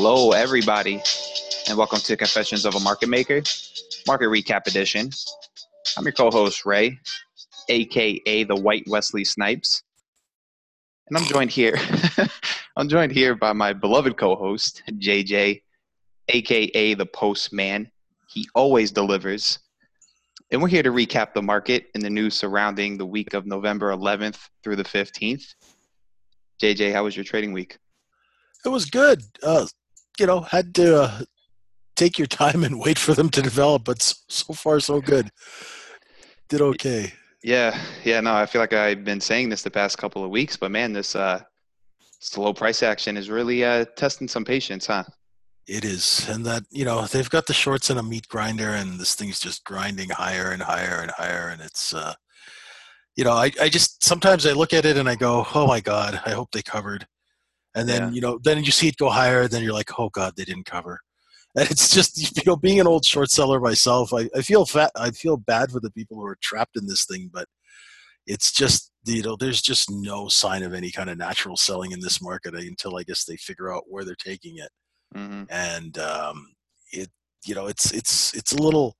Hello, everybody, and welcome to Confessions of a Market Maker, Market Recap Edition. I'm your co host, Ray, aka the White Wesley Snipes. And I'm joined here. I'm joined here by my beloved co-host, JJ, aka the Postman. He always delivers. And we're here to recap the market and the news surrounding the week of November 11th through the 15th. JJ, how was your trading week? It was good. Uh, you know, had to uh, take your time and wait for them to develop, but so far so good. Did okay. Yeah, yeah, no, I feel like I've been saying this the past couple of weeks, but man, this uh, slow price action is really uh, testing some patience, huh? It is, and that you know they've got the shorts and a meat grinder, and this thing's just grinding higher and higher and higher, and it's, uh, you know, I, I just sometimes I look at it and I go, oh my god, I hope they covered, and then yeah. you know then you see it go higher, then you're like, oh god, they didn't cover, and it's just you know being an old short seller myself I, I feel fat i feel bad for the people who are trapped in this thing but it's just you know there's just no sign of any kind of natural selling in this market until i guess they figure out where they're taking it mm-hmm. and um, it you know it's it's it's a little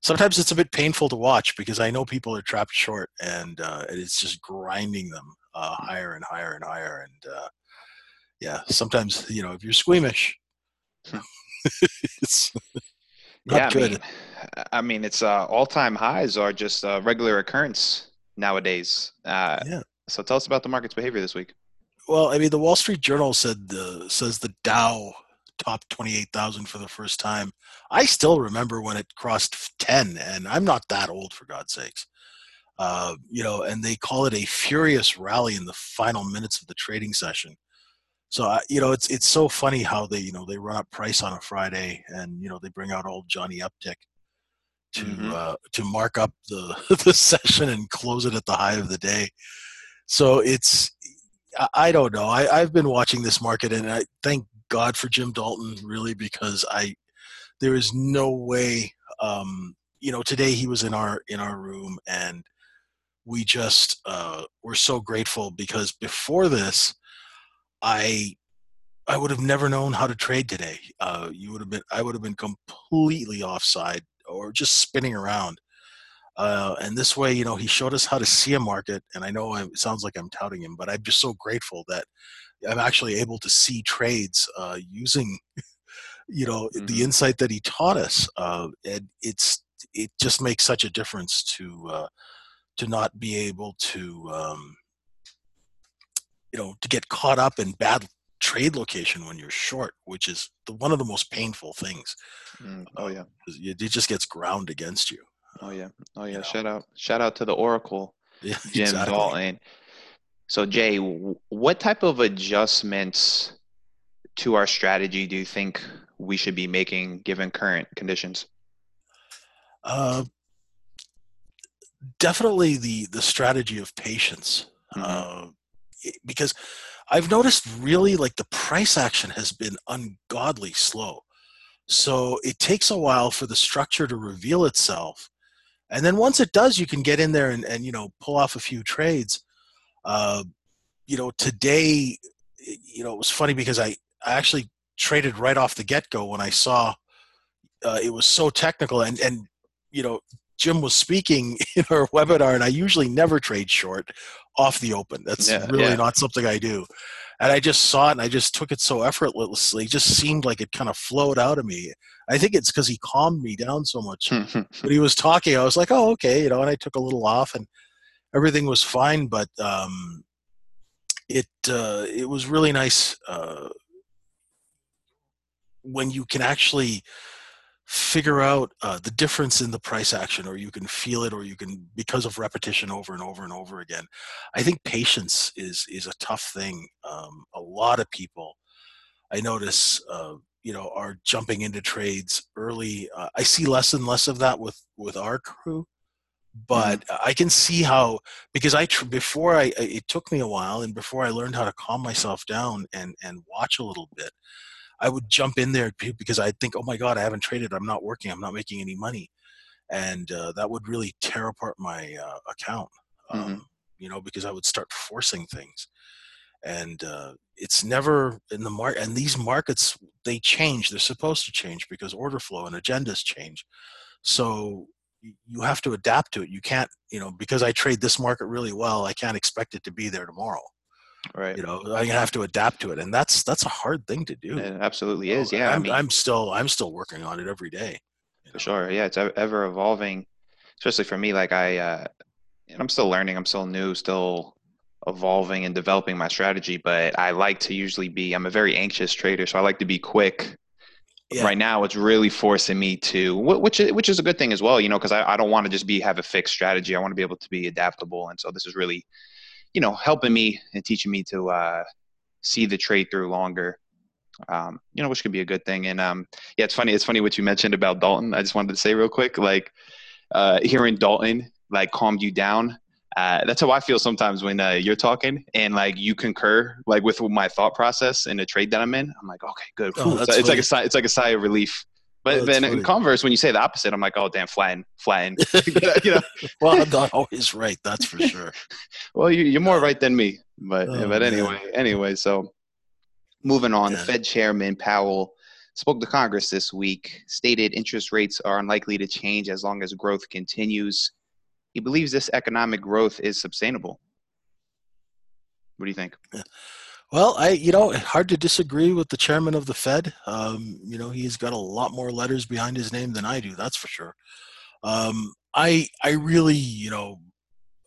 sometimes it's a bit painful to watch because i know people are trapped short and uh, it's just grinding them uh, higher and higher and higher and uh, yeah sometimes you know if you're squeamish it's yeah, good. I mean, I mean it's uh, all-time highs are just a regular occurrence nowadays. Uh, yeah. So tell us about the market's behavior this week. Well, I mean, the Wall Street Journal said the says the Dow topped 28,000 for the first time. I still remember when it crossed 10, and I'm not that old for God's sakes. Uh, you know, and they call it a furious rally in the final minutes of the trading session. So I, you know, it's it's so funny how they you know they run up price on a Friday, and you know they bring out old Johnny Uptick to mm-hmm. uh, to mark up the the session and close it at the high of the day. So it's I, don't know. I, I've been watching this market, and I thank God for Jim Dalton really because I there is no way. Um, you know, today he was in our in our room, and we just uh, were so grateful because before this I I would have never known how to trade today. Uh, you would have been I would have been completely offside or just spinning around. Uh, and this way, you know, he showed us how to see a market. And I know it sounds like I'm touting him, but I'm just so grateful that I'm actually able to see trades uh, using, you know, mm-hmm. the insight that he taught us. Uh, and it's it just makes such a difference to uh, to not be able to um, you know to get caught up in bad trade location when you're short, which is the, one of the most painful things. Mm, oh yeah, it, it just gets ground against you. Oh yeah, oh yeah. Shout out, shout out to the Oracle, yeah, Jim exactly. Dalton. So Jay, what type of adjustments to our strategy do you think we should be making given current conditions? Uh, definitely the the strategy of patience. Mm-hmm. Uh, because I've noticed really like the price action has been ungodly slow. So it takes a while for the structure to reveal itself. And then once it does, you can get in there and, and you know, pull off a few trades. Uh, you know, today, you know, it was funny because I, I actually traded right off the get go when I saw uh, it was so technical and, and, you know, Jim was speaking in our webinar, and I usually never trade short off the open. That's yeah, really yeah. not something I do. And I just saw it and I just took it so effortlessly. It just seemed like it kind of flowed out of me. I think it's because he calmed me down so much. when he was talking, I was like, oh, okay, you know, and I took a little off and everything was fine. But um, it, uh, it was really nice uh, when you can actually – figure out uh, the difference in the price action or you can feel it or you can because of repetition over and over and over again i think patience is is a tough thing um, a lot of people i notice uh, you know are jumping into trades early uh, i see less and less of that with with our crew but mm-hmm. i can see how because i tr- before i it took me a while and before i learned how to calm myself down and and watch a little bit I would jump in there because I'd think, oh my God, I haven't traded. I'm not working. I'm not making any money. And uh, that would really tear apart my uh, account, um, mm-hmm. you know, because I would start forcing things. and uh, it's never in the market. And these markets they change. They're supposed to change because order flow and agendas change. So you have to adapt to it. You can't, you know, because I trade this market really well, I can't expect it to be there tomorrow. Right. You know, I have to adapt to it, and that's that's a hard thing to do. It absolutely is. Yeah. I'm, I mean, I'm still I'm still working on it every day. For know. sure. Yeah, it's ever evolving, especially for me. Like I, uh, and I'm still learning. I'm still new, still evolving and developing my strategy. But I like to usually be. I'm a very anxious trader, so I like to be quick. Yeah. Right now, it's really forcing me to, which which is a good thing as well. You know, because I, I don't want to just be have a fixed strategy. I want to be able to be adaptable, and so this is really, you know, helping me and teaching me to uh, see the trade through longer. Um, you know, which could be a good thing. And um, yeah, it's funny. It's funny what you mentioned about Dalton. I just wanted to say real quick, like uh, hearing Dalton like calmed you down. Uh, that's how I feel sometimes when uh, you're talking and like you concur like with my thought process in the trade that I'm in. I'm like, okay, good. Oh, that's it's, like a sigh, it's like a sigh of relief. But Oh, then in converse, when you say the opposite, I'm like, oh damn, flatten, flatten. you know, well, I'm not always right. That's for sure. well, you, you're more right than me. But Oh, but man. anyway, anyway, so moving on, the Yeah. Fed chairman Powell spoke to Congress this week, stated interest rates are unlikely to change as long as growth continues. He believes this economic growth is sustainable. What do you think? Well, I you know hard to disagree with the chairman of the Fed. Um, you know he's got a lot more letters behind his name than I do. That's for sure. Um, I I really you know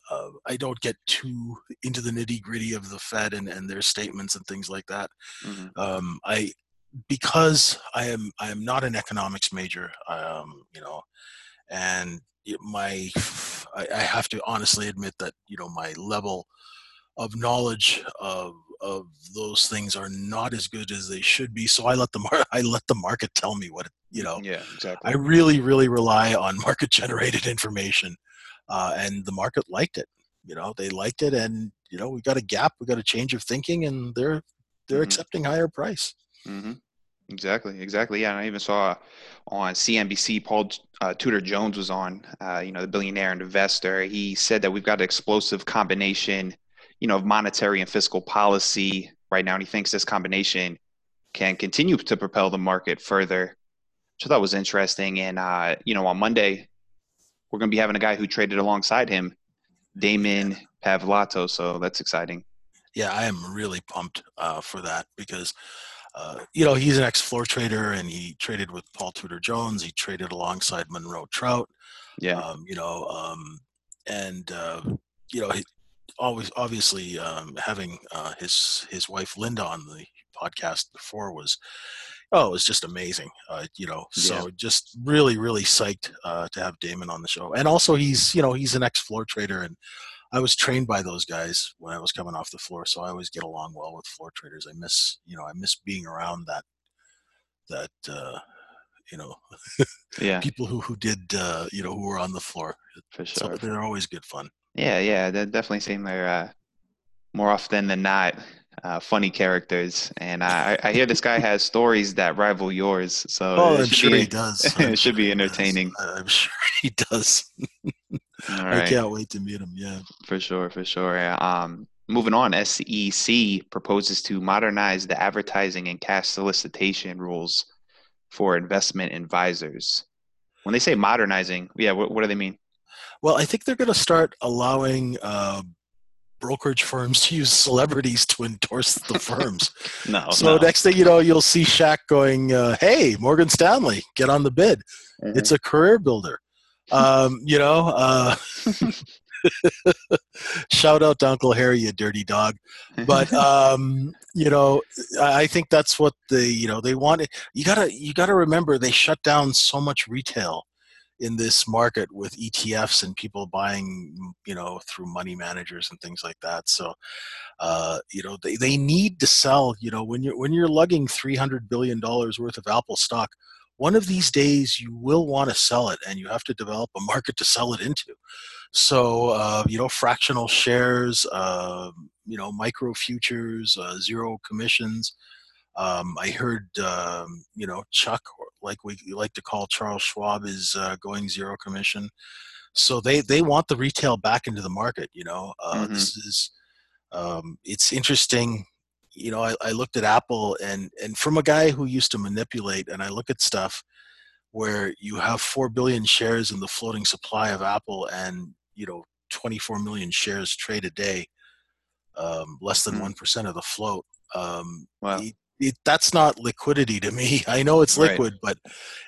uh, I don't get too into the nitty gritty of the Fed and, and their statements and things like that. Mhm. Um, I because I am I am not an economics major. Um, you know, and it- my I, I have to honestly admit that you know my level of knowledge of of those things are not as good as they should be. So I let the mar- I let the market tell me what it, you know. Yeah, exactly. I really really rely on market generated information, uh, and the market liked it. You know, they liked it, and you know we got a gap, we got a change of thinking, and they're they're Mhm. accepting higher price. Mm-hmm. Exactly, exactly. Yeah, and I even saw on CNBC, Paul uh, Tudor Jones was on. Uh, you know, the billionaire and investor. He said that we've got an explosive combination, you know, of monetary and fiscal policy right now, and he thinks this combination can continue to propel the market further. Which I thought was interesting. And uh, you know, on Monday, we're going to be having a guy who traded alongside him, Damon Pavlatos. So that's exciting. yeah, I am really pumped uh, for that because, uh, you know, he's an ex floor trader and he traded with Paul Tudor Jones. He traded alongside Monroe Trout. Yeah. Um, you know, um, and uh, you know, he, always obviously um, having uh, his his wife Linda on the podcast before was. Oh, it was just amazing. Uh, you know, so just really, really psyched uh, to have Damon on the show. And also, he's you know he's an ex floor trader, and I was trained by those guys when I was coming off the floor, so I always get along well with floor traders. I miss, you know, I miss being around that, that, uh, you know, Yeah, people who who did, uh, you know, who were on the floor. for So sure. they're always good fun. Yeah, yeah, they definitely seem they're uh, more often than not uh, funny characters, and I, I hear this guy has stories that rival yours. So Oh, I'm sure be, he does. it should be entertaining. I'm sure he does. All I right, can't wait to meet him. Yeah. for sure, for sure. Um, moving on, SEC proposes to modernize the advertising and cash solicitation rules for investment advisors. When they say modernizing, yeah, what, what do they mean? Well, I think they're going to start allowing uh, brokerage firms to use celebrities to endorse the firms. No, so next thing you know, you'll see Shaq going, uh, "Hey, Morgan Stanley, get on the bid. Mhm. It's a career builder." Um, you know, uh, shout out to Uncle Harry, you dirty dog. But um, you know, I think that's what they, you know, they want. You gotta, you gotta remember, they shut down so much retail in this market with ETFs and people buying, you know, through money managers and things like that. So, uh, you know, they, they need to sell. You know, when you're when you're lugging three hundred billion dollars worth of Apple stock, one of these days you will want to sell it, and you have to develop a market to sell it into. So, uh, you know, fractional shares, uh, you know, micro futures, uh, zero commissions. Um, I heard, um, you know, Chuck, like we like to call Charles Schwab, is uh, going zero commission. So they they want the retail back into the market. You know, uh, Mhm. this is Um, it's interesting. You know, I, I looked at Apple and and from a guy who used to manipulate, and I look at stuff where you have four billion shares in the floating supply of Apple, and you know, 24 million shares trade a day, um, less than Mhm. one of the float. Um, Wow. it- it, that's not liquidity to me. I know it's Right. liquid, but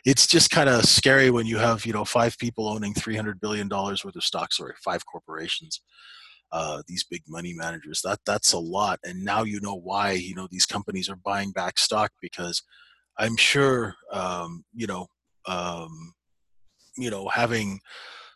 it's just kind of scary when you have you know five people owning 300 billion dollars worth of stocks, or five corporations. Uh, these big money managers. That that's a lot, and now you know why you know these companies are buying back stock because I'm sure um, you know um, you know having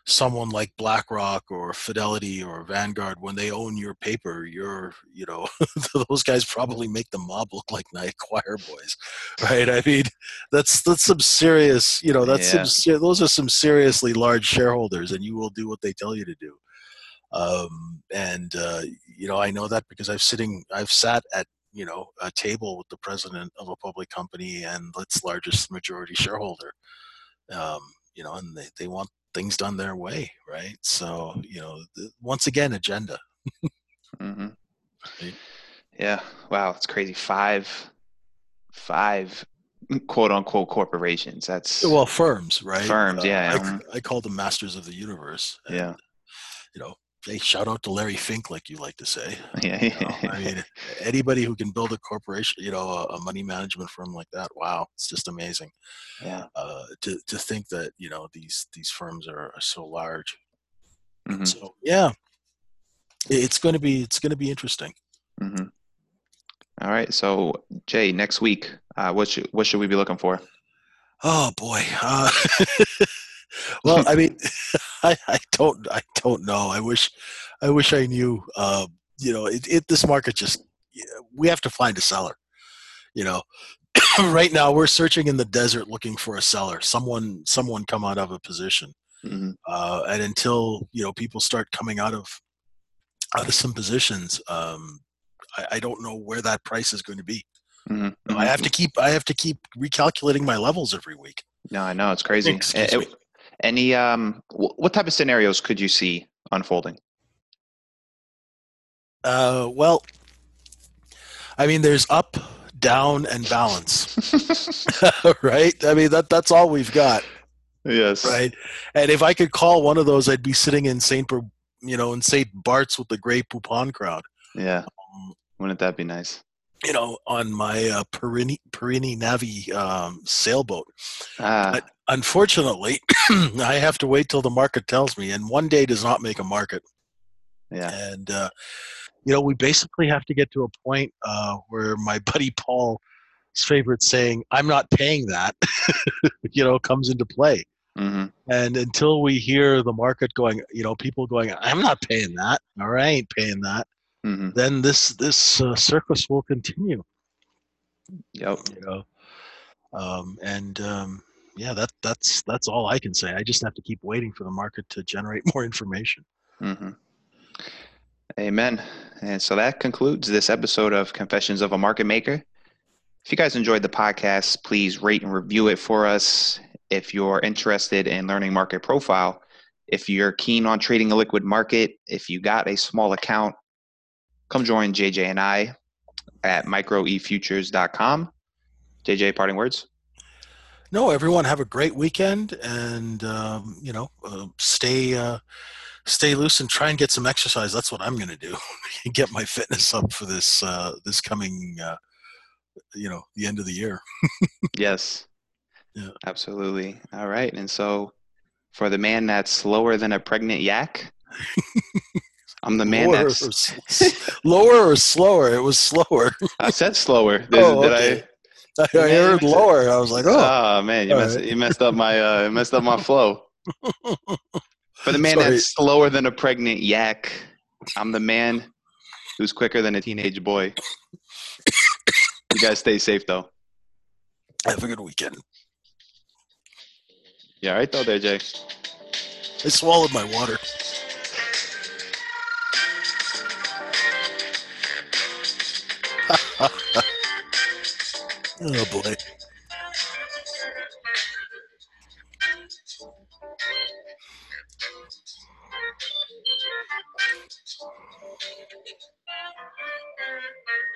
someone like BlackRock or Fidelity or Vanguard when they own your paper, you're you know those guys probably make the mob look like night choir boys, right? I mean that's that's some serious you know that's Yeah. some those are some seriously large shareholders, and you will do what they tell you to do. Um, and uh, you know I know that because I've sitting I've sat at you know a table with the president of a public company and its largest majority shareholder um, you know and they, they want things done their way right so you know th- once again agenda hmm Right. Yeah. Wow. It's crazy. Five, five quote unquote corporations. That's well firms right Firms, yeah, I, um, I call them masters of the universe and, yeah. you know they shout out to larry fink like you like to say Yeah. you know, i mean anybody who can build a corporation you know a, money management firm like that wow it's just amazing yeah. uh, to, to think that you know these these firms are, are so large hmm so yeah it- it's going to be it's going to be interesting hmm All right. So Jay, next week, uh, what should what should we be looking for? Oh boy. Uh, well, I mean, I, I don't I don't know. I wish I wish I knew. Uh, you know, it, it this market just, we have to find a seller. You know, right now we're searching in the desert looking for a seller. Someone someone come out of a position. hmm Uh, and until you know people start coming out of out of some positions, um, I, I don't know where that price is going to be. hmm I have to keep I have to keep recalculating my levels every week. No, I know it's crazy. Excuse Eh, me. eh, Any um, wh- what type of scenarios could you see unfolding? Uh, well, I mean, there's up, down, and balance, right? I mean, that that's all we've got, yes. right? And if I could call one of those, I'd be sitting in Saint, you know, in Saint Bart's with the Grey Poupon crowd, Yeah. um, Wouldn't that be nice? You know, on my uh, Perini Perini Navi um, sailboat. Ah. But unfortunately, I have to wait till the market tells me, and one day does not make a market. yeah. and uh, you know we basically have to get to a point uh, where my buddy paul's favorite saying i'm not paying that you know comes into play hmm and until we hear the market going you know people going i'm not paying that or i ain't paying that hmm then this this uh, circus will continue Yep. you know um, and um, yeah that that's that's all i can say i just have to keep waiting for the market to generate more information hmm Amen. And so that concludes this episode of Confessions of a Market Maker. If you guys enjoyed the podcast, please rate and review it for us. If you're interested in learning market profile, if you're keen on trading a liquid market, if you got a small account, come join JJ and I at microefutures.com. JJ, parting words? no everyone have a great weekend and um, you know uh, stay uh, stay loose and try and get some exercise that's what i'm going to do get my fitness up for this uh, this coming uh, you know the end of the year Yes. Yeah. Absolutely. All right. And so for the man that's slower than a pregnant yak, I'm the man lower, that's or, lower or slower it was slower I said slower. Did, Oh, did okay. I? i heard lower i was like oh Oh man, you messed, right. you messed up my uh, messed up my flow. For the man Sorry. that's slower than a pregnant yak, I'm the man who's quicker than a teenage boy. You guys stay safe though. have a good weekend Yeah, right though there, Jay. i swallowed my water oh boy